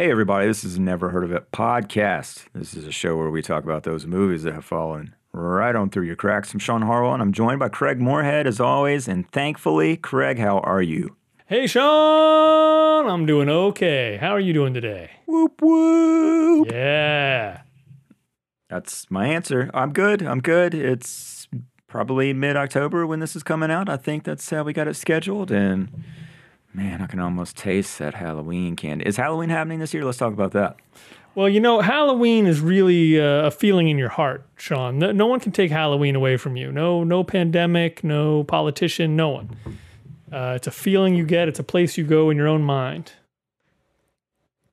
Hey, everybody, this is Never Heard of It podcast. This is a show where we talk about those movies that have fallen right on through your cracks. I'm Sean Harwell, and I'm joined by Craig Moorhead as always. And thankfully, Craig, how are you? Hey, Sean, I'm doing okay. How are you doing today? Whoop, whoop. Yeah. That's my answer. I'm good. I'm good. It's probably mid October when this is coming out. I think that's how we got it scheduled. And man, I can almost taste that Halloween candy. Is Halloween happening this year? Let's talk about that. Well, you know, Halloween is really uh, a feeling in your heart, Sean. No, no one can take Halloween away from you. No, no pandemic, no politician, no one. Uh, it's a feeling you get. It's a place you go in your own mind.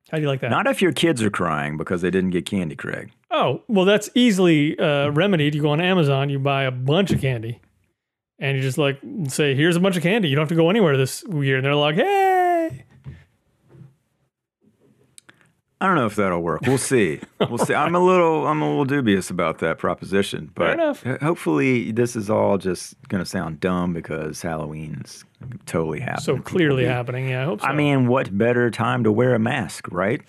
How do you like that? Not if your kids are crying because they didn't get candy, Craig. Oh, well, that's easily uh, remedied. You go on Amazon, you buy a bunch of candy, and you just like say, "Here's a bunch of candy. You don't have to go anywhere this year." And they're like, "Hey." I don't know if that'll work. We'll see. We'll see. I'm a little, I'm a little dubious about that proposition, but hopefully this is all just going to sound dumb because Halloween's totally happening. So clearly happening. Yeah, I hope so. I mean, what better time to wear a mask, right?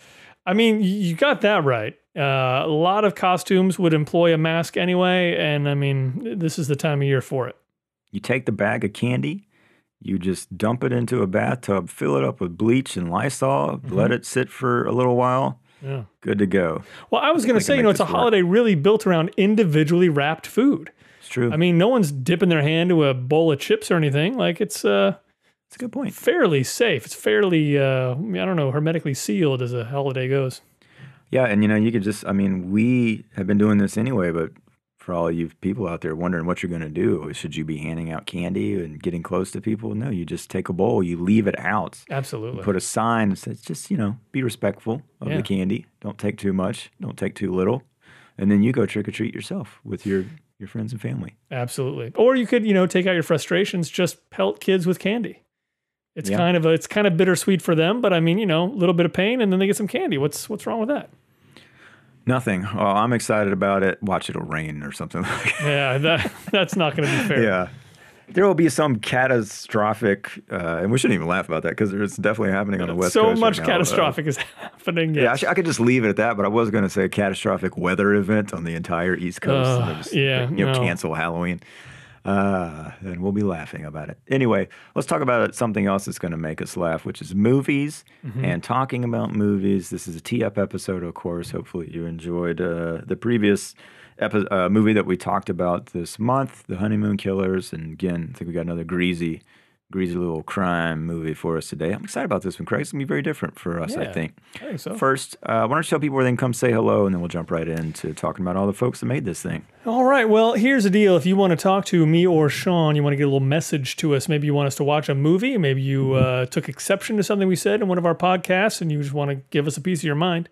I mean, you got that right. Uh, a lot of costumes would employ a mask anyway, and I mean, this is the time of year for it. You take the bag of candy, you just dump it into a bathtub, fill it up with bleach and Lysol, Mm-hmm. let it sit for a little while. Yeah. Good to go. Well, I was going to say, you know, it's a work. holiday really built around individually wrapped food. It's true. I mean, no one's dipping their hand to a bowl of chips or anything. Like it's uh, it's a good point. fairly safe. It's fairly, uh, I don't know, hermetically sealed as a holiday goes. Yeah, and you know, you could just I mean, we have been doing this anyway, but for all you people out there wondering what you're going to do, should you be handing out candy and getting close to people? No, you just take a bowl, you leave it out. Absolutely. Put a sign that says just, you know, be respectful of Yeah. the candy. Don't take too much, don't take too little. And then you go trick or treat yourself with your your friends and family. Absolutely. Or you could, you know, take out your frustrations, just pelt kids with candy. It's Yeah. kind of a, it's kind of bittersweet for them, but I mean, you know, a little bit of pain and then they get some candy. What's what's wrong with that? Nothing. Oh, I'm excited about it. Watch it'll rain or something. Yeah, that that's not going to be fair. Yeah. There will be some catastrophic, uh, and we shouldn't even laugh about that because it's definitely happening on the West so Coast. much right now. Uh, catastrophic is happening. yeah, I, Yes. sh- I could just leave it at that, but I was going to say catastrophic weather event on the entire East Coast. Uh, just, yeah, you know, no. cancel Halloween. Uh, and we'll be laughing about it. Anyway, let's talk about something else that's going to make us laugh, which is movies Mm-hmm. and talking about movies. This is a tee up episode, of course. Hopefully, you enjoyed uh, the previous epi- uh, movie that we talked about this month, The Honeymoon Killers. And again, I think we got another greasy, greasy little crime movie for us today. I'm excited about this one, Craig. It's going to be very different for us, I think. I think so. First, uh, why don't you tell people where they can come say hello, and then we'll jump right into talking about all the folks that made this thing. All right. Well, here's the deal. If you want to talk to me or Sean, you want to get a little message to us. Maybe you want us to watch a movie. Maybe you uh, took exception to something we said in one of our podcasts and you just want to give us a piece of your mind.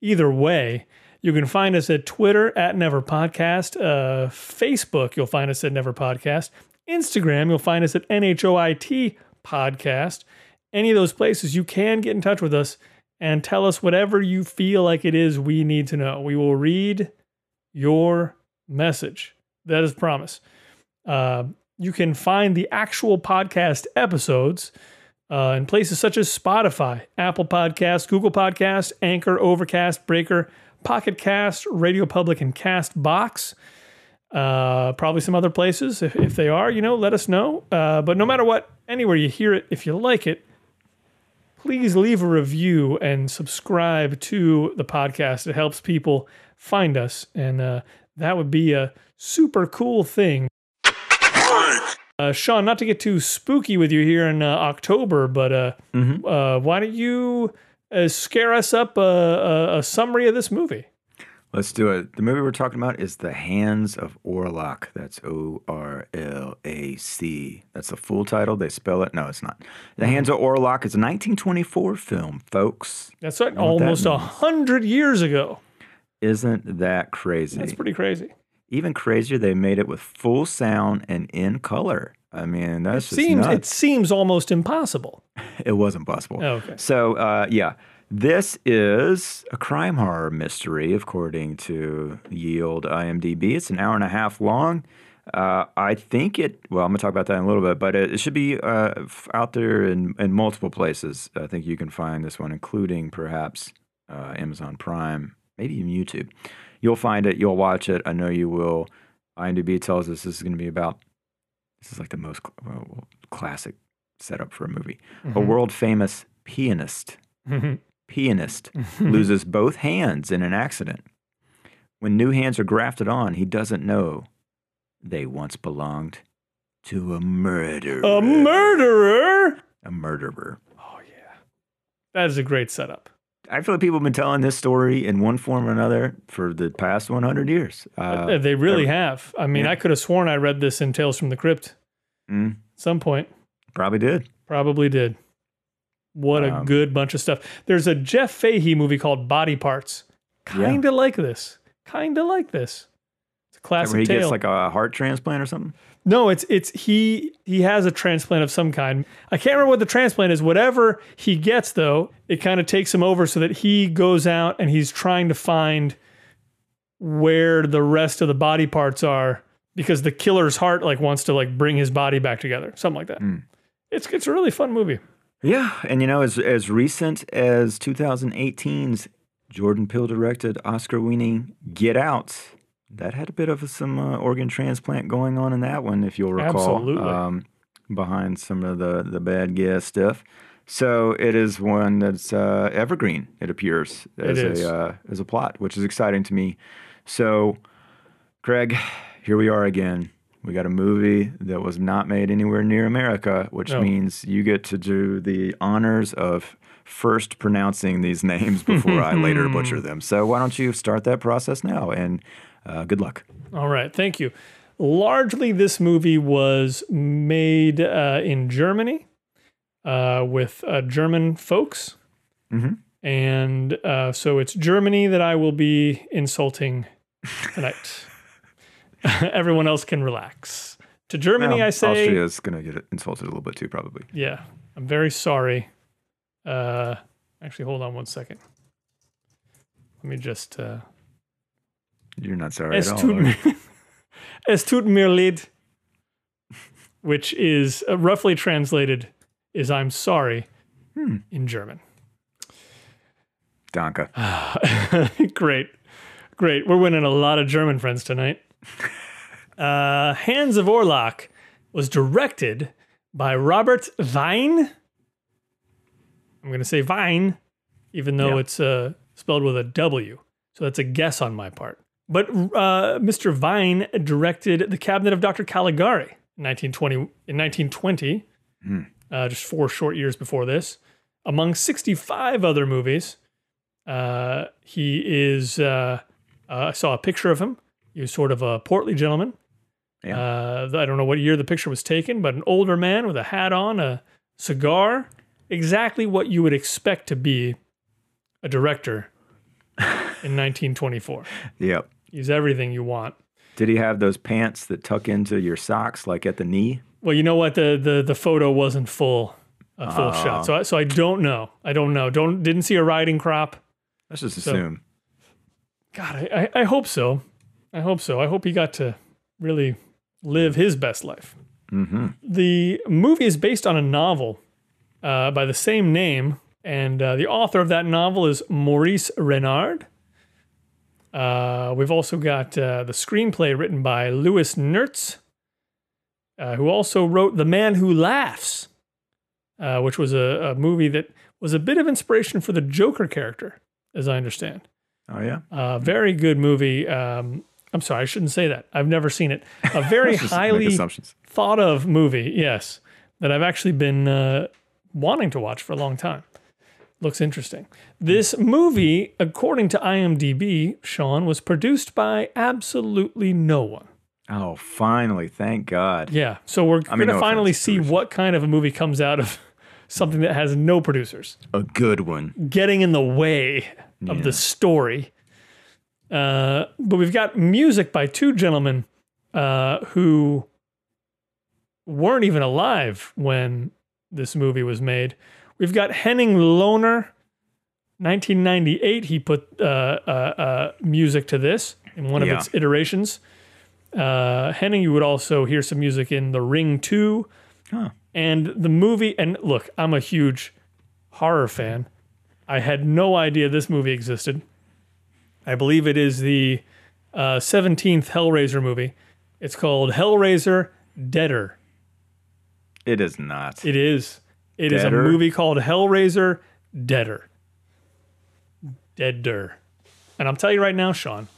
Either way, you can find us at Twitter at Never Podcast. Uh, Facebook, you'll find us at Never Podcast. Instagram, you'll find us at NHOIT Podcast. Any of those places, you can get in touch with us and tell us whatever you feel like it is we need to know. We will read your message. That is promise. Uh, you can find the actual podcast episodes uh, in places such as Spotify, Apple Podcast, Google Podcast, Anchor, Overcast, Breaker, Pocket Cast, Radio Public, and Cast Box. Uh, probably some other places. If, if they are, you know, let us know. Uh, but no matter what, anywhere you hear it, if you like it, please leave a review and subscribe to the podcast. It helps people find us, and uh, that would be a super cool thing. Uh, Sean, not to get too spooky with you here in uh, October, but uh, Mhm. uh, why don't you uh, scare us up a, a, a summary of this movie? Let's do it. The movie we're talking about is The Hands of Orlac. That's O R L A C. That's the full title. They spell it. No, it's not. The Hands of Orlac is a 1924 film, folks. That's that almost a hundred years ago. Isn't that crazy? That's pretty crazy. Even crazier, they made it with full sound and in color. I mean, that's just Seems it seems almost impossible. It was impossible. Okay. So, uh, yeah, this is a crime horror mystery, according to Yield IMDb. It's an hour and a half long. Uh, I think it. Well, I'm gonna talk about that in a little bit, but it, it should be uh, out there in, in multiple places. I think you can find this one, including perhaps uh, Amazon Prime, maybe even YouTube. You'll find it. You'll watch it. I know you will. IMDb tells us this is going to be about. This is like the most cl- well, classic setup for a movie. A world famous pianist pianist loses both hands in an accident. When new hands are grafted on, he doesn't know they once belonged to a murderer. A murderer. A murderer. Oh yeah, that is a great setup. I feel like people have been telling this story in one form or another for the past 100 years. Uh, they really have. I mean, yeah. I could have sworn I read this in Tales from the Crypt mm, at some point. probably did. Probably did. What a Um, good bunch of stuff. There's a Jeff Fahey movie called Body Parts. Kind of like this. Kind of like this. It's a classic Where he tale. gets like a heart transplant or something. no, it's it's he he has a transplant of some kind. I can't remember what the transplant is. Whatever he gets though, it kind of takes him over so that he goes out and he's trying to find where the rest of the body parts are because the killer's heart like wants to like bring his body back together. Something like that. Hmm. It's it's a really fun movie. Yeah, and you know, as as recent as 2018's Jordan Peele directed Oscar-winning Get Out, that had a bit of some uh, organ transplant going on in that one, if you'll recall. Absolutely. Um, behind some of the the bad gas stuff. So it is one that's uh, evergreen. It appears as It a uh, as a plot, which is exciting to me. So, Craig, here we are again. We got a movie that was not made anywhere near America, which No. means you get to do the honors of first pronouncing these names before I later butcher them. So why don't you start that process now? And uh, good luck. All right, thank you. Largely, this movie was made uh, in Germany uh, with uh, German folks. Mhm. And uh, so it's Germany that I will be insulting tonight. Everyone else can relax. To Germany, Well, I say, Austria's going to get insulted a little bit too, probably. yeah, I'm very sorry. Uh, actually, hold on one second. Let me just. Uh, You're not sorry Es at all. tut, mir, es tut mir leid, which is uh, roughly translated is I'm sorry Hmm. in German. Danke. great. Great. We're winning a lot of German friends tonight. Uh, Hands of Orlac was directed by Robert Wiene. I'm going to say Wiene, even though Yeah. it's uh, spelled with a W. So that's a guess on my part. But uh, Mr. Wiene directed The Cabinet of Dr. Caligari in 1920. In 1920, uh, just four short years before this, among 65 other movies. Uh, he is. Uh, uh, I saw a picture of him. He was sort of a portly gentleman. Yeah. Uh, I don't know what year the picture was taken, but an older man with a hat on, a cigar, exactly what you would expect to be a director in 1924. Yep. He's everything you want. Did he have those pants that tuck into your socks, like at the knee? Well, you know what? The the the photo wasn't full, a full Oh. shot. So I, so I don't know. I don't know. Don't didn't see a riding crop. Let's just assume. God, I, I, I hope so. I hope so. I hope he got to really live his best life. hmm The movie is based on a novel uh, by the same name, and uh, the author of that novel is Maurice Renard. Uh, we've also got uh, the screenplay written by Louis Nerz, uh, who also wrote The Man Who Laughs, uh, which was a, a movie that was a bit of inspiration for the Joker character, as I understand. Oh yeah. Uh, very good movie. Um, I'm sorry, I shouldn't say that. I've never seen it. A very highly thought of movie, yes, that I've actually been uh, wanting to watch for a long time. Looks interesting. This movie, according to IMDb, Sean, was produced by absolutely no one. Oh, finally! Thank God. Yeah, so we're mean, going to no finally see what kind of a movie comes out of something that has no producers A good one. getting in the way of Yeah. the story. Uh, but we've got music by two gentlemen uh, who weren't even alive when this movie was made. We've got Henning Lohner, 1998. He put uh, uh, uh, music to this in one of Yeah. its iterations. Uh, Henning, you would also hear some music in The Ring 2 Huh. and the movie. And look, I'm a huge horror fan. I had no idea this movie existed. I believe it is the uh, 17th Hellraiser movie. It's called Hellraiser Deader. It is not. It is. It is a movie called Hellraiser Deader. Deader. And I'm telling you right now, Sean,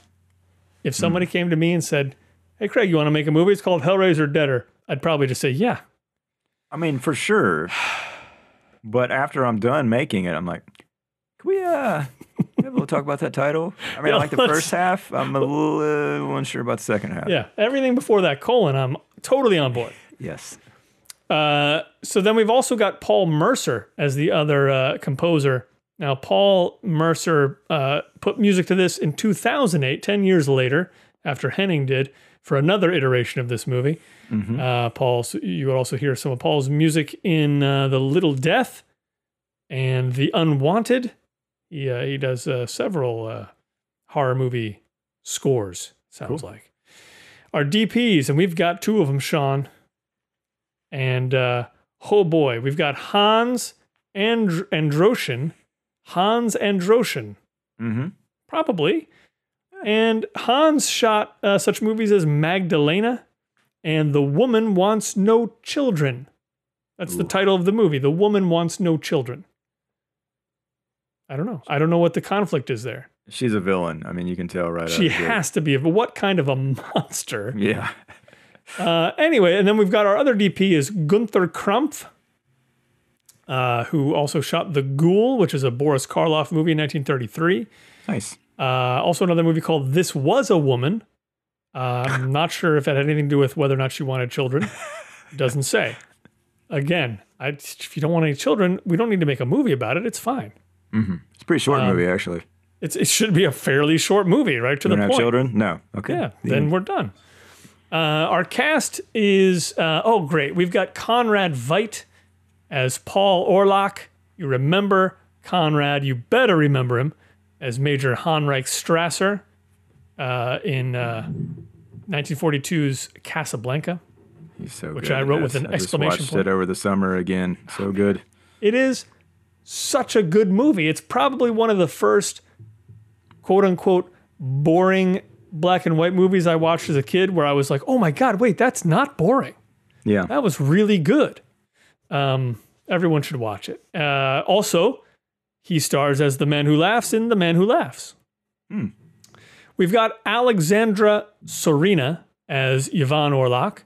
if somebody came to me and said, Hey, Craig, you want to make a movie? It's called Hellraiser Deader. I'd probably just say, Yeah. I mean, for sure. But after I'm done making it, I'm like, can we uh we'll talk about that title? I mean, Yeah, I like the first half. I'm a little uh, unsure about the second half. Yeah. Everything before that colon, I'm totally on board. Yes. Uh, so then we've also got Paul Mercer as the other uh, composer. Now, Paul Mercer uh, put music to this in 2008, 10 years later, after Henning did, for another iteration of this movie. Uh, Paul, so you would also hear some of Paul's music in uh, The Little Death and The Unwanted. He, uh, he does uh, several uh, horror movie scores, sounds like. Our DPs, and we've got two of them, Sean. And uh, oh boy, we've got Hans and Androschin. Hans Androschin, Mm-hmm. probably. And Hans shot uh, such movies as Magdalena and The Woman Wants No Children. That's the title of the movie. The Woman Wants No Children. I don't know. I don't know what the conflict is there. She's a villain. I mean, you can tell right She has to be, but what kind of a monster? Yeah. Uh, anyway, and then we've got our other DP is Gunther Krampf, uh, who also shot The Ghoul, which is a Boris Karloff movie in 1933. Nice. Uh, also, another movie called This Was a Woman. Uh, I'm not sure if that had anything to do with whether or not she wanted children. Doesn't say. Again, I, if you don't want any children, we don't need to make a movie about it. It's fine. It's a pretty short Um, movie, actually. It's, it should be a fairly short movie, right to You the point. have children? No. Okay. Yeah, The then end. we're done. Uh, our cast is uh, oh great. We've got Conrad Veidt as Paul Orlac. You remember Conrad? You better remember him as Major Heinrich Strasser uh, in uh, 1942's Casablanca. He's so which good I wrote with an I just exclamation watched point. it over the summer again. So good. It is such a good movie. It's probably one of the first quote unquote boring black and white movies I watched as a kid where I was like, oh my God, wait, that's not boring. Yeah. That was really good. Um, everyone should watch it. Uh, also, he stars as the man who laughs in The Man Who Laughs. Hmm. We've got Alexandra Sorina as Yvonne Orlac.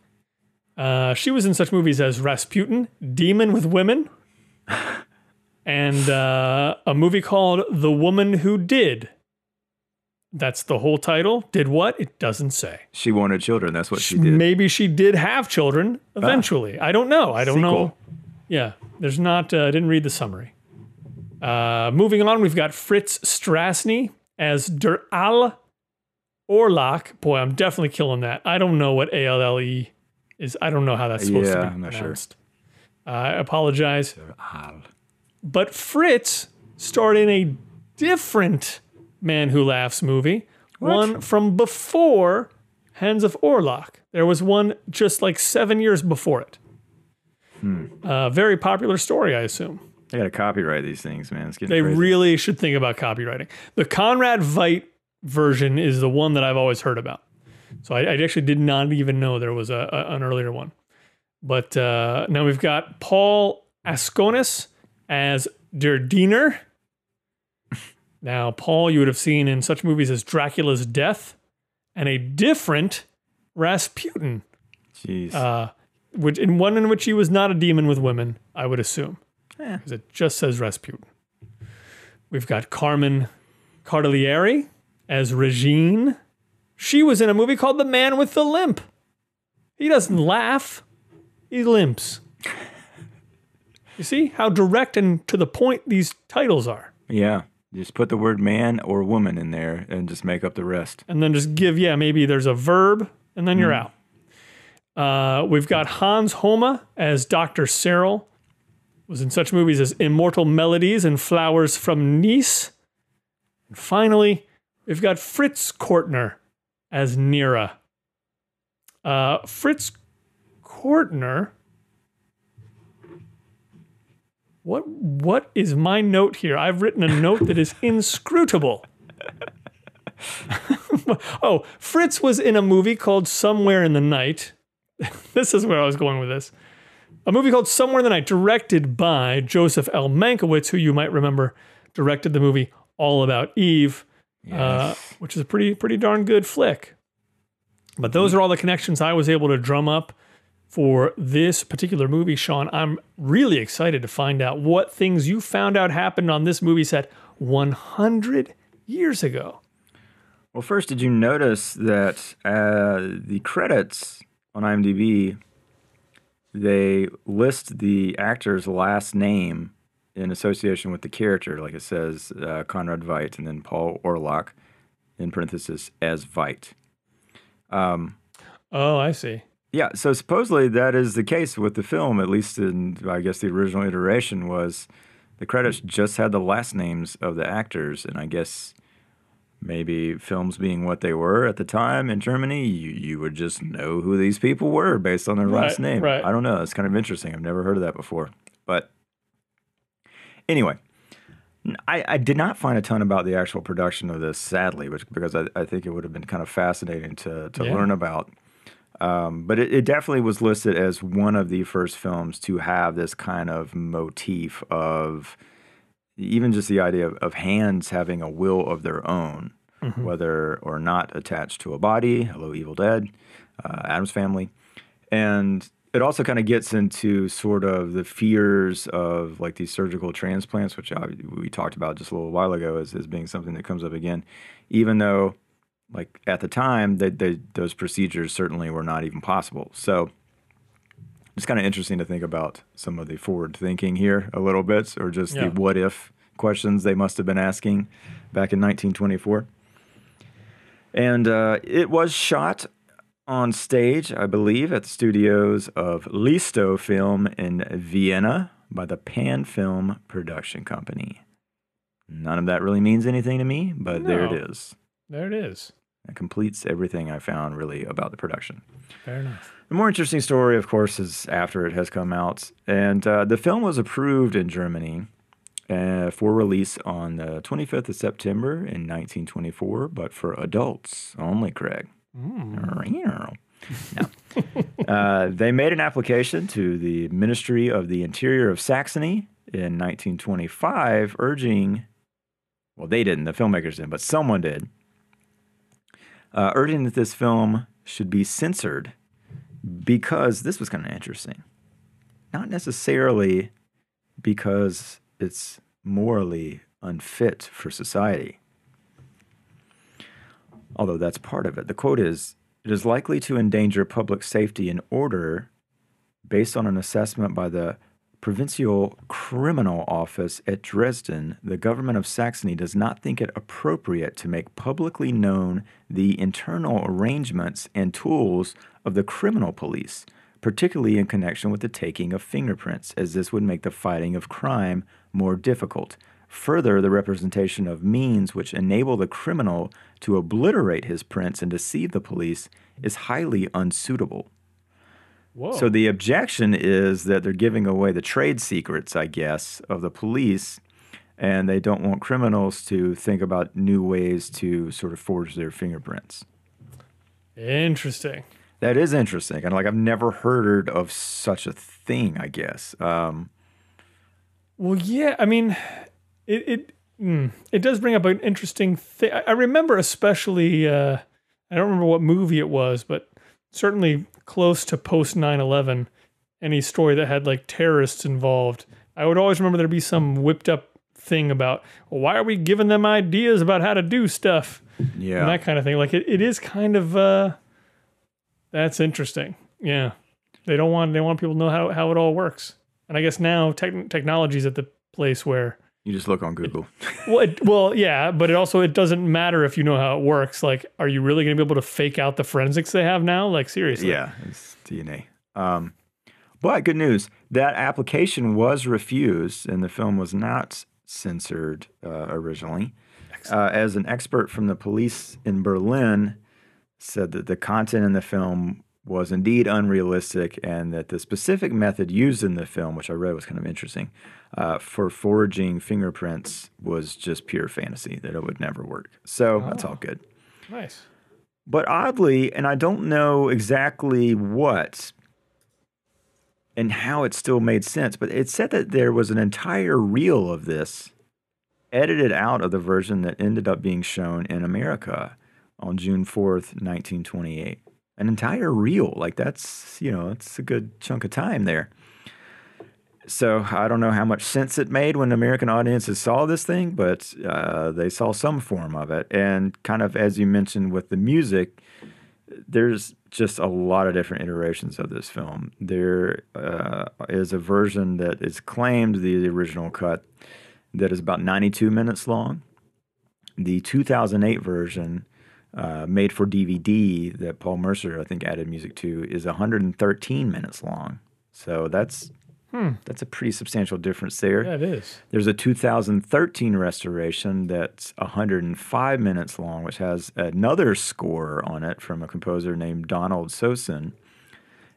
Uh, she was in such movies as Rasputin, Demon with Women, and uh, a movie called The Woman Who Did. That's the whole title. Did what? It doesn't say. She wanted children. That's what she did. Maybe she did have children eventually. I don't know. I don't know. Yeah, there's not. Uh, I didn't read the summary. Uh, moving on, we've got Fritz Strassny as Der Al Orlach. Boy, I'm definitely killing that. I don't know what A L L E is. I don't know how that's supposed to Yeah, be I'm not sure. Uh, I apologize. Al. But Fritz starred in a different Man Who Laughs movie, one from before Hands of Orlac. There was one just like seven years before it. Hmm. Uh, very popular story, I assume. They got to copyright these things, man. It's getting They crazy. really should think about copywriting. The Conrad Veidt version is the one that I've always heard about. So I, I actually did not even know there was a, a- an earlier one. But uh, now we've got Paul Askonas as Der Diener. Now, Paul, you would have seen in such movies as Dracula's Death and a different Rasputin, Jeez. uh, which in one in which he was not a demon with women, I would assume because it just says Rasputin. We've got Carmen Cartellieri as Regine. She was in a movie called The Man with the Limp. He doesn't laugh, he limps. You see how direct and to the point these titles are. yeah. Just put the word man or woman in there and just make up the rest. And then just give, yeah, maybe there's a verb, and then you're out. Uh, we've got Hans Homma as Dr. Cyril. Was in such movies as Immortal Melodies and Flowers from Nice. And finally, we've got Fritz Kortner as Nira. Uh, Fritz Kortner What what is my note here? I've written a note that is inscrutable. oh, Fritz was in a movie called Somewhere in the Night. this is where I was going with this. A movie called Somewhere in the Night, directed by Joseph L. Mankiewicz, who you might remember directed the movie All About Eve, uh, which is a pretty pretty darn good flick. But those are all the connections I was able to drum up for this particular movie, Sean. I'm really excited to find out what things you found out happened on this movie set 100 years ago. Well, first, did you notice that uh, the credits on IMDb they list the actor's last name in association with the character, like it says uh, Conrad Veidt and then Paul Orlac in parenthesis as Veidt. Um, Oh, I see. Yeah, so supposedly that is the case with the film, at least in, I guess, the original iteration was the credits just had the last names of the actors. And I guess maybe films being what they were at the time in Germany, you, you would just know who these people were based on their last name. right. I don't know. It's kind of interesting. I've never heard of that before. But anyway, I, I did not find a ton about the actual production of this, sadly, which, because I, I think it would have been kind of fascinating to, to Yeah. learn about. Um, but it, it definitely was listed as one of the first films to have this kind of motif of even just the idea of, of hands having a will of their own, whether or not attached to a body. Hello, Evil Dead, uh, Addams Family. And it also kind of gets into sort of the fears of like these surgical transplants, which I, we talked about just a little while ago as, as being something that comes up again, even though like at the time that they, those procedures certainly were not even possible. So it's kind of interesting to think about some of the forward thinking here a little bit, or just Yeah. the what if questions they must have been asking back in 1924. And uh, it was shot on stage, I believe, at the studios of Listo Film in Vienna by the Pan Film Production Company. None of that really means anything to me, but there it is. There it is. It completes everything I found really about the production. Fair enough. The more interesting story, of course, is after it has come out. And uh, the film was approved in Germany uh, for release on the 25th of September in 1924, but for adults only, Craig. Now, uh, they made an application to the Ministry of the Interior of Saxony in 1925, urging, well, they didn't, the filmmakers didn't, but someone did, uh, urging that this film should be censored because this was kind of interesting. Not necessarily because it's morally unfit for society, although that's part of it. The quote is It is likely to endanger public safety and order based on an assessment by the Provincial Criminal Office at Dresden, the government of Saxony does not think it appropriate to make publicly known the internal arrangements and tools of the criminal police, particularly in connection with the taking of fingerprints, as this would make the fighting of crime more difficult. Further, the representation of means which enable the criminal to obliterate his prints and deceive the police is highly unsuitable. Whoa. So the objection is that they're giving away the trade secrets, I guess, of the police, and they don't want criminals to think about new ways to sort of forge their fingerprints. Interesting. That is interesting, and like I've never heard of such a thing. I guess. Um, Well, yeah. I mean, it it mm, it does bring up an interesting thing. I, I remember especially. Uh, I don't remember what movie it was, but certainly close to post 9-11, any story that had like terrorists involved. I would always remember there'd be some whipped up thing about well, why are we giving them ideas about how to do stuff yeah, and that kind of thing. Like it, it is kind of uh, that's interesting. Yeah, they don't want they want people to know how how it all works. And I guess now tech, technology's at the place where you just look on Google. well, it, well, yeah, but it also it doesn't matter if you know how it works. Like, are you really going to be able to fake out the forensics they have now? Like, seriously? yeah, it's DNA. Um, but good news, that application was refused, and the film was not censored uh, originally. Uh, as an expert from the police in Berlin said that the content in the film was indeed unrealistic, and that the specific method used in the film, which I read was kind of interesting, uh, for forging fingerprints was just pure fantasy, that it would never work. So that's all good. Nice. But oddly, and I don't know exactly what and how it still made sense, but it said that there was an entire reel of this edited out of the version that ended up being shown in America on June 4th, 1928. An entire reel. Like that's, you know, it's a good chunk of time there. So I don't know how much sense it made when American audiences saw this thing, but uh, they saw some form of it. And kind of as you mentioned with the music, there's just a lot of different iterations of this film. There uh, is a version that is claimed the original cut that is about 92 minutes long. The 2008 version, uh, made for DVD, that Paul Mercer I think added music to, is 113 minutes long. So that's that's a pretty substantial difference there. Yeah, it is. There's a 2013 restoration that's 105 minutes long, which has another score on it from a composer named Donald Sosin.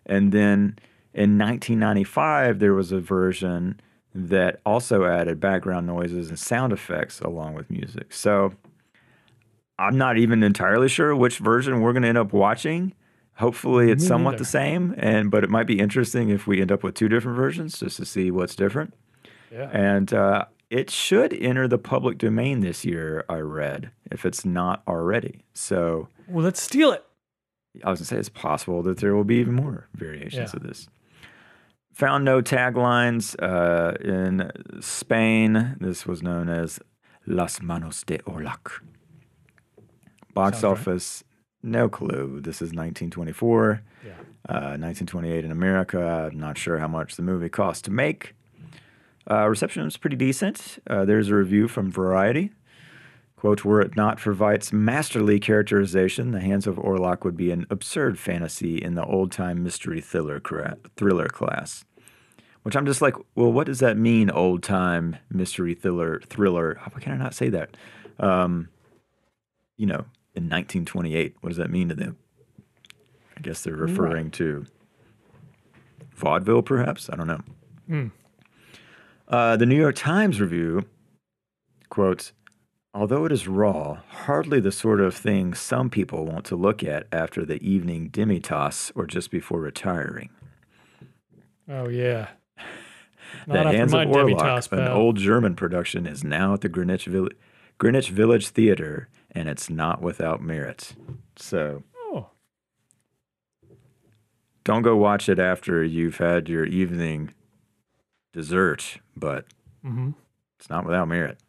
And then in 1995, there was a version that also added background noises and sound effects along with music. So I'm not even entirely sure which version we're going to end up watching. Hopefully, it's Me somewhat neither. the same, and but it might be interesting if we end up with two different versions just to see what's different. Yeah. And uh, it should enter the public domain this year, I read, if it's not already. So Well, let's steal it. I was going to say it's possible that there will be even more variations Yeah. of this. Found no taglines uh, in Spain. This was known as Las Manos de Orlac. Box Sounds right. office, no clue. This is 1924. Yeah. Uh, 1928 in America. I'm not sure how much the movie cost to make. Uh, reception was pretty decent. Uh, there's a review from Variety. Quote, were it not for Veidt's masterly characterization, The Hands of Orlac would be an absurd fantasy in the old time mystery thriller, cra- thriller class. Which I'm just like, well, what does that mean, old time mystery thriller? Thriller? Why can I not say that? Um, you know, in 1928, what does that mean to them? I guess they're referring to vaudeville, perhaps. I don't know. Uh, the New York Times review quotes, Although it is raw, hardly the sort of thing some people want to look at after the evening demitasse or just before retiring. Oh yeah. The Not Hands of Orlac, an old German production, is now at the Greenwich, Vill- Greenwich Village Theater, and it's not without merit. So Oh, don't go watch it after you've had your evening dessert, but Mhm. it's not without merit.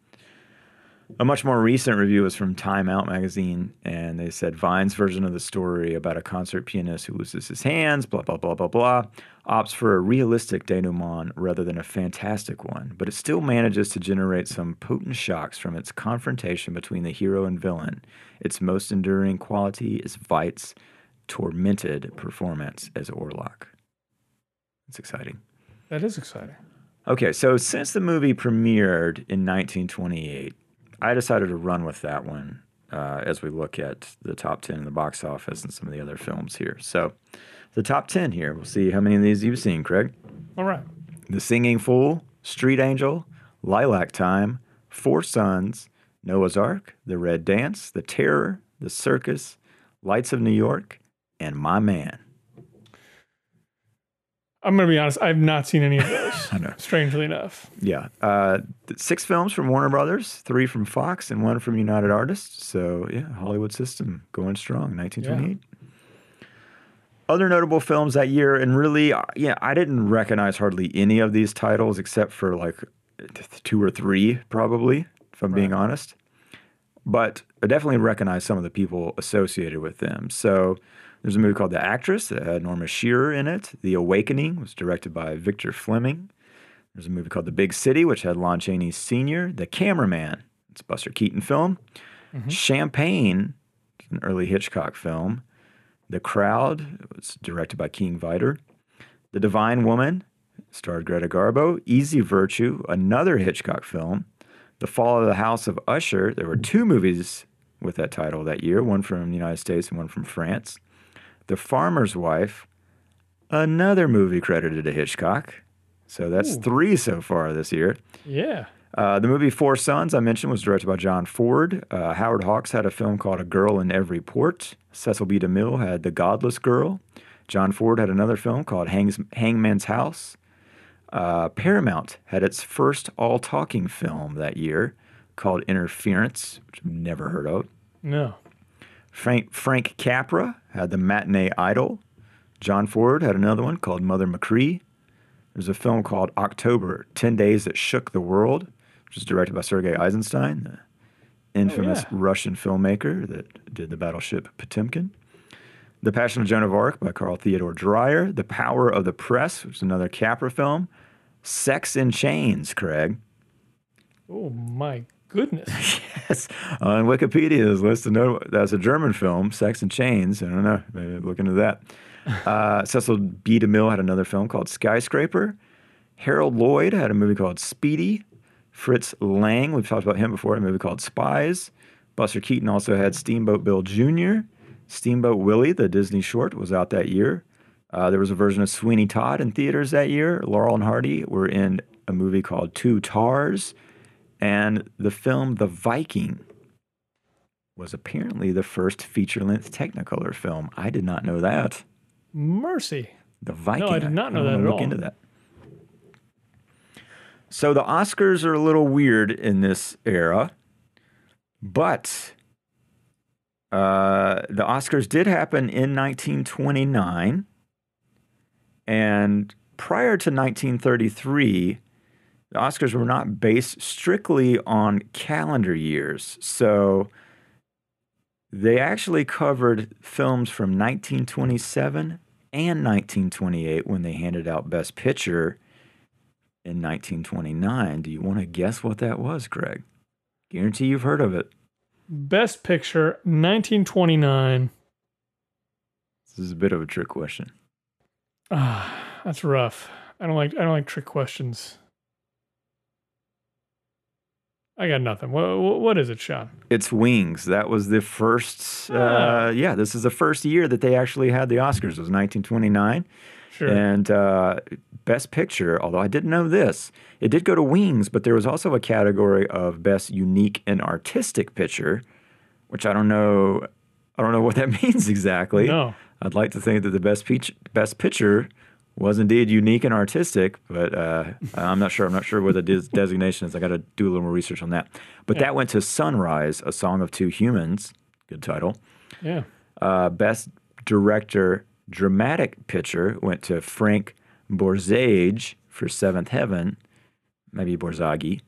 A much more recent review was from Time Out magazine, and they said Wiene's version of the story about a concert pianist who loses his hands, blah, blah, blah, blah, blah, opts for a realistic denouement rather than a fantastic one, but it still manages to generate some potent shocks from its confrontation between the hero and villain. Its most enduring quality is Veidt's tormented performance as Orlac. It's exciting. that is exciting. Okay, so since the movie premiered in 1928, I decided to run with that one uh, as we look at the top 10 in the box office and some of the other films here. So, the top 10 here, we'll see how many of these you've seen, Craig. All right. The Singing Fool, Street Angel, Lilac Time, Four Sons, Noah's Ark, The Red Dance, The Terror, The Circus, Lights of New York, and My Man. I'm gonna be honest. I've not seen any of those. I know. Strangely enough. Yeah. Uh, six films from Warner Brothers, three from Fox, and one from United Artists. So, yeah, Hollywood system going strong, 1928. Other notable films that year, and really, uh, yeah, I didn't recognize hardly any of these titles except for like two or three, probably, if I'm being honest. But I definitely recognize some of the people associated with them. So, there's a movie called The Actress that had Norma Shearer in it. The Awakening was directed by Victor Fleming. There's a movie called The Big City, which had Lon Chaney Sr., The Cameraman. It's a Buster Keaton film. Mm-hmm. Champagne, an early Hitchcock film. The Crowd, it was directed by King Vidor. The Divine Woman, starred Greta Garbo. Easy Virtue, another Hitchcock film. The Fall of the House of Usher. There were two movies with that title that year, one from the United States and one from France. The Farmer's Wife, another movie credited to Hitchcock. So that's three so far this year. Yeah. Uh, the movie Four Sons, I mentioned, was directed by John Ford. Uh, Howard Hawks had a film called A Girl in Every Port. Cecil B. DeMille had The Godless Girl. John Ford had another film called Hangs, Hangman's House. Uh, Paramount had its first all talking film that year called Interference, which I've never heard of. No. Frank, Frank Capra had The Matinee Idol. John Ford had another one called Mother Machree. There's a film called October 10 Days That Shook the World, which is directed by Sergei Eisenstein, the oh, infamous yeah. Russian filmmaker that did the battleship Potemkin. The Passion of Joan of Arc by Carl Theodor Dreyer. The Power of the Press, which is another Capra film. Sex in Chains, Craig. Oh my goodness. Yes, on Wikipedia is listed. No, that's a German film, Sex and Chains. I don't know. Maybe look into that. Uh, Cecil B. DeMille had another film called Skyscraper. Harold Lloyd had a movie called Speedy. Fritz Lang, we've talked about him before, a movie called Spies. Buster Keaton also had Steamboat Bill Jr. Steamboat Willie, the Disney short, was out that year. Uh, there was a version of Sweeney Todd in theaters that year. Laurel and Hardy were in a movie called Two Tars. And the film The Viking was apparently the first feature length Technicolor film. I did not know that. Mercy. The Viking. No, I did not know that at look all. into that. So the Oscars are a little weird in this era, but uh, the Oscars did happen in 1929, and prior to 1933, the Oscars were not based strictly on calendar years. So they actually covered films from 1927 and 1928 when they handed out Best Picture in 1929. Do you want to guess what that was, Greg? Guarantee you've heard of it. Best Picture, 1929. This is a bit of a trick question. Ah, that's rough. I don't like I don't like trick questions. I got nothing. What what is it, Sean? It's Wings. That was the first. Ah. Uh, yeah, this is the first year that they actually had the Oscars. It was 1929. Sure. And uh, Best Picture, although I didn't know this, it did go to Wings, but there was also a category of Best Unique and Artistic Picture, which I don't know. I don't know what that means exactly. No. I'd like to think that the Best Peach, Best Picture was indeed unique and artistic, but uh, I'm not sure. I'm not sure what the des- designation is. I got to do a little more research on that. But that went to Sunrise, a song of two humans. Good title. Yeah. Uh, Best Director Dramatic Picture went to Frank Borzage for Seventh Heaven, maybe Borzagi.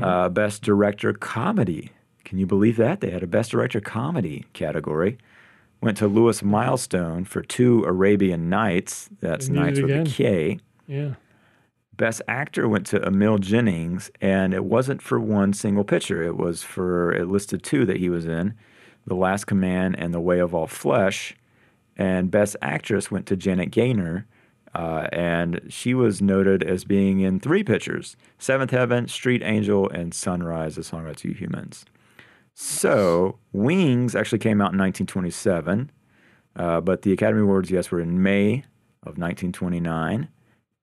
Uh, Best Director Comedy. Can you believe that? They had a Best Director Comedy category. Went to Lewis Milestone for two Arabian Nights. That's Nights it with a K. Yeah. Best Actor went to Emil Jannings, and it wasn't for one single picture. It was for it listed two that he was in, The Last Command and The Way of All Flesh. And Best Actress went to Janet Gaynor, uh, and she was noted as being in three pictures: Seventh Heaven, Street Angel, and Sunrise: A Song About Two Humans. So Wings actually came out in 1927, uh, but the Academy Awards, yes, were in May of 1929.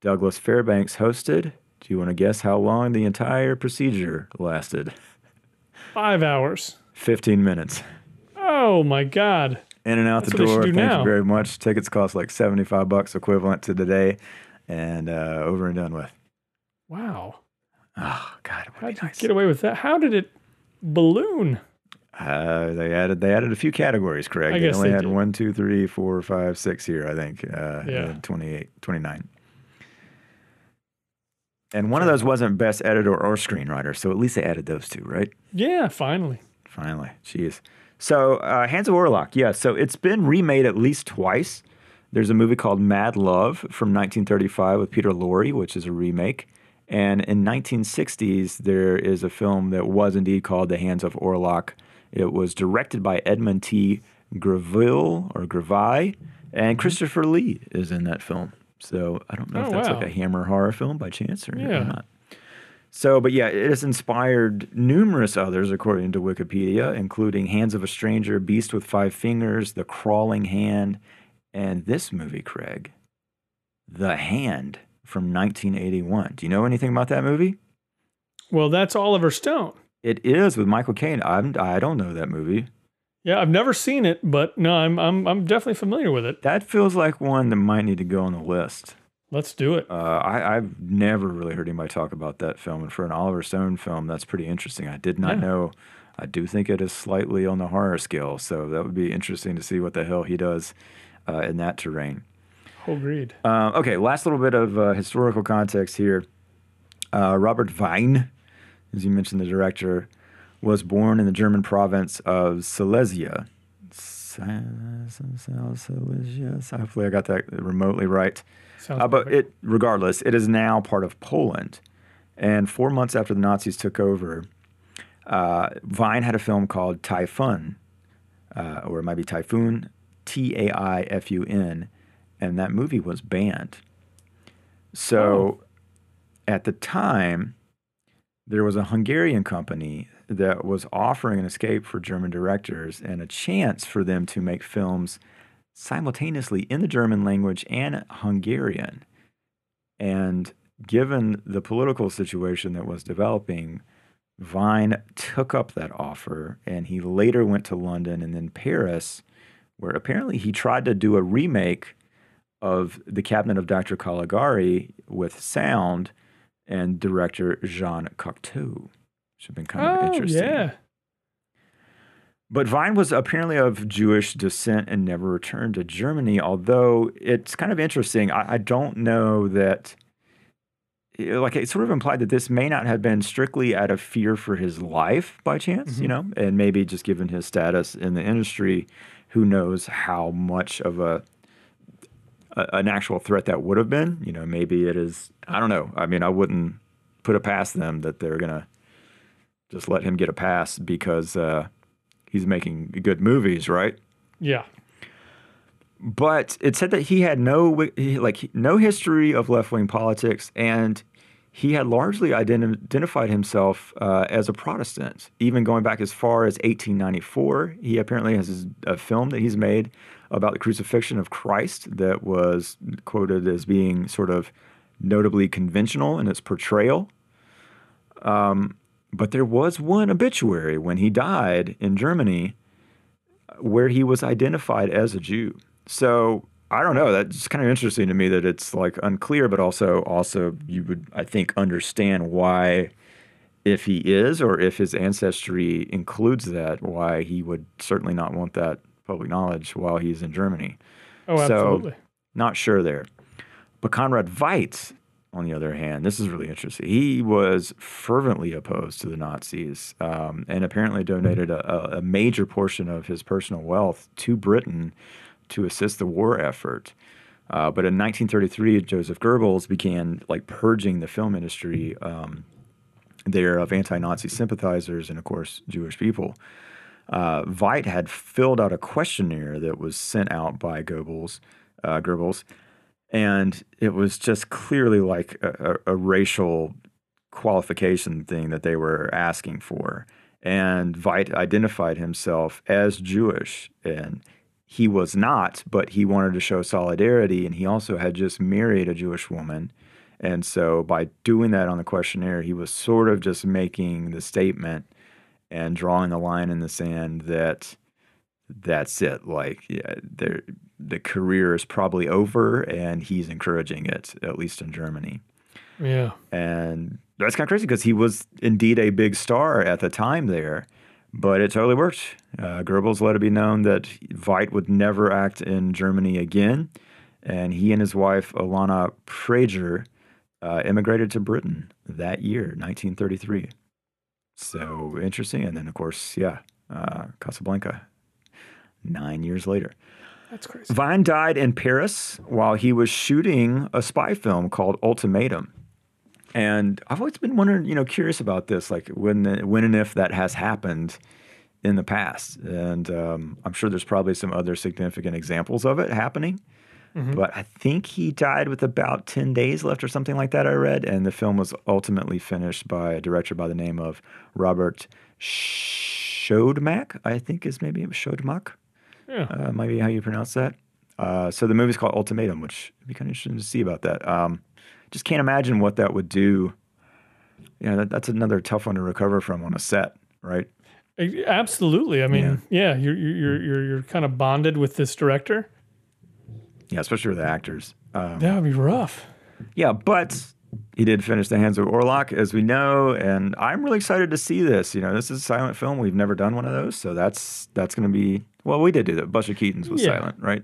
Douglas Fairbanks hosted. Do you want to guess how long the entire procedure lasted? Five hours. 15 minutes. Oh my God. In and out That's the what they should door. do Thank now. you very much. Tickets cost like 75 bucks equivalent to today. And uh, over and done with. Wow. Oh, God, How did you nice. get away with that? How did it balloon? Uh, they added they added a few categories, Craig. I they only they had did. one, two, three, four, five, six here, I think. Uh, Yeah. uh, 28, 29. And one of those wasn't best editor or screenwriter, so at least they added those two, right? Yeah, finally. Finally, jeez. So, uh, Hands of Orlac, yeah. So it's been remade at least twice. There's a movie called Mad Love from 1935 with Peter Lorre, which is a remake. And in 1960s, there is a film that was indeed called The Hands of Orlac. It was directed by Edmund T. Greville or Greville, and mm-hmm. Christopher Lee is in that film. So I don't know Oh, if that's wow. like a Hammer horror film by chance or, or not. So, but yeah, it has inspired numerous others, according to Wikipedia, including Hands of a Stranger, Beast with Five Fingers, The Crawling Hand, And this movie, Craig, The Hand from 1981. Do you know anything about that movie? Well, that's Oliver Stone. It is with Michael Caine. I'm, I don't know that movie. Yeah, I've never seen it, but no, I'm I'm I'm definitely familiar with it. That feels like one that might need to go on the list. Let's do it. Uh, I, I've never really heard anybody talk about that film, and for an Oliver Stone film, that's pretty interesting. I did not Yeah. know. I do think it is slightly on the horror scale, so that would be interesting to see what the hell he does uh, in that terrain. Agreed. Uh, okay, last little bit of uh, historical context here. Uh, Robert Wiene, as you mentioned, the director, was born in the German province of Silesia. Si- Silesia. Hopefully, I got that remotely right. Uh, but it, regardless, it is now part of Poland. And four months after the Nazis took over, uh, Wiene had a film called Typhoon, uh, or it might be Typhoon, T A I F U N, and that movie was banned. So oh. at the time, there was a Hungarian company that was offering an escape for German directors and a chance for them to make films simultaneously in the German language and Hungarian. And given the political situation that was developing, Wiene took up that offer and he later went to London and then Paris, where apparently he tried to do a remake of The Cabinet of Dr. Caligari with sound and director Jean Cocteau, which have been kind of oh interesting. yeah, But Wiene was apparently of Jewish descent and never returned to Germany, although it's kind of interesting. I, I don't know that, eh, like, it sort of implied that this may not have been strictly out of fear for his life by chance, you know, and maybe just given his status in the industry, who knows how much of a, a an actual threat that would have been. You know, maybe it is, I don't know. I mean, I wouldn't put it past them that they're going to just let him get a pass because, uh, he's making good movies, right? yeah. But it said that he had no like no history of left wing politics, and he had largely identi- identified himself uh, as a Protestant, even going back as far as 1894. He apparently has a film that he's made about the crucifixion of Christ that was quoted as being sort of notably conventional in its portrayal. Um, but there was one obituary when he died in Germany where he was identified as a Jew. So I don't know. That's kind of interesting to me that it's like unclear, but also also you would I think understand why, if he is or if his ancestry includes that, why he would certainly not want that public knowledge while he's in Germany. Oh, So- Not sure there. But Conrad Veidt, on the other hand, this is really interesting. He was fervently opposed to the Nazis um, and apparently donated a, a- a major portion of his personal wealth to Britain to assist the war effort. Uh, but in 1933, Joseph Goebbels began like purging the film industry um, there of anti-Nazi sympathizers and, of course, Jewish people. Uh, Veidt had filled out a questionnaire that was sent out by Goebbels, uh, Goebbels, and it was just clearly like a, a, a racial qualification thing that they were asking for. And Veidt identified himself as Jewish, and he was not, but he wanted to show solidarity, and he also had just married a Jewish woman. And so by doing that on the questionnaire, he was sort of just making the statement and drawing the line in the sand that that's it. Like, yeah, the career is probably over, and he's encouraging it, at least in Germany. Yeah. And that's kind of crazy because he was indeed a big star at the time there, but it totally worked. Uh, Goebbels let it be known that Veidt would never act in Germany again, and he and his wife, Ilona Prager, uh, immigrated to Britain that year, 1933. So interesting. And then, of course, yeah, uh, Casablanca, nine years later. That's crazy. Wiene died in Paris while he was shooting a spy film called Ultimatum. And I've always been wondering, you know, curious about this, like when, when and if that has happened in the past. And um, I'm sure there's probably some other significant examples of it happening. But I think he died with about 10 days left or something like that, I read. And the film was ultimately finished by a director by the name of Robert Siodmak, I think is maybe Siodmak Yeah. uh, might be how you pronounce that. Uh, so the movie's called Ultimatum, which would be kind of interesting to see about that. Um, just can't imagine what that would do. You know, that, that's another tough one to recover from on a set, right? Absolutely. I mean, yeah, you're you're you're you're kind of bonded with this director. Yeah, especially with the actors. Um, That would be rough. Yeah, but he did finish The Hands of Orlac, as we know, and I'm really excited to see this. You know, this is a silent film. We've never done one of those, so that's that's going to be well. We did do that. Buster Keaton's was Yeah. silent, right?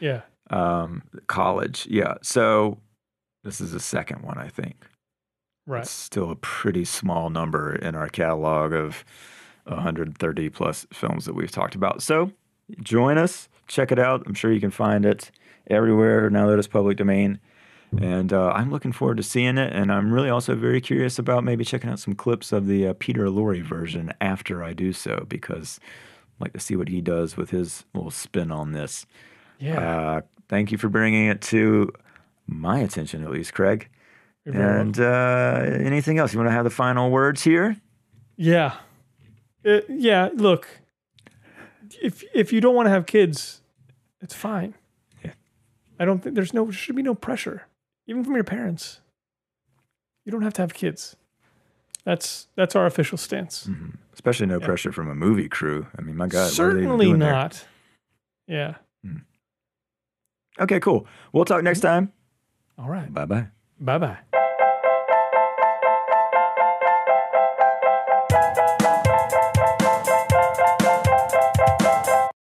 Yeah. Um, college, yeah. So this is the second one, I think. Right. It's still a pretty small number in our catalog of 130 plus films that we've talked about. So join us, check it out. I'm sure you can find it everywhere now that it's public domain. And uh, I'm looking forward to seeing it. And I'm really also very curious about maybe checking out some clips of the uh, Peter Lorre version after I do so, because I'd like to see what he does with his little spin on this. Yeah. Uh, thank you for bringing it to my attention, at least, Craig. And uh, anything else? You want to have the final words here? Yeah. Uh, yeah, look. If if you don't want to have kids, it's fine. Yeah. I don't think there's no should be no pressure even from your parents. You don't have to have kids. That's that's our official stance. Mm-hmm. Especially no pressure from a movie crew. I mean, my God. what are they even Certainly doing there? not. Yeah. Hmm. Okay, cool. We'll talk next mm-hmm. time. All right. Bye bye. Bye-bye.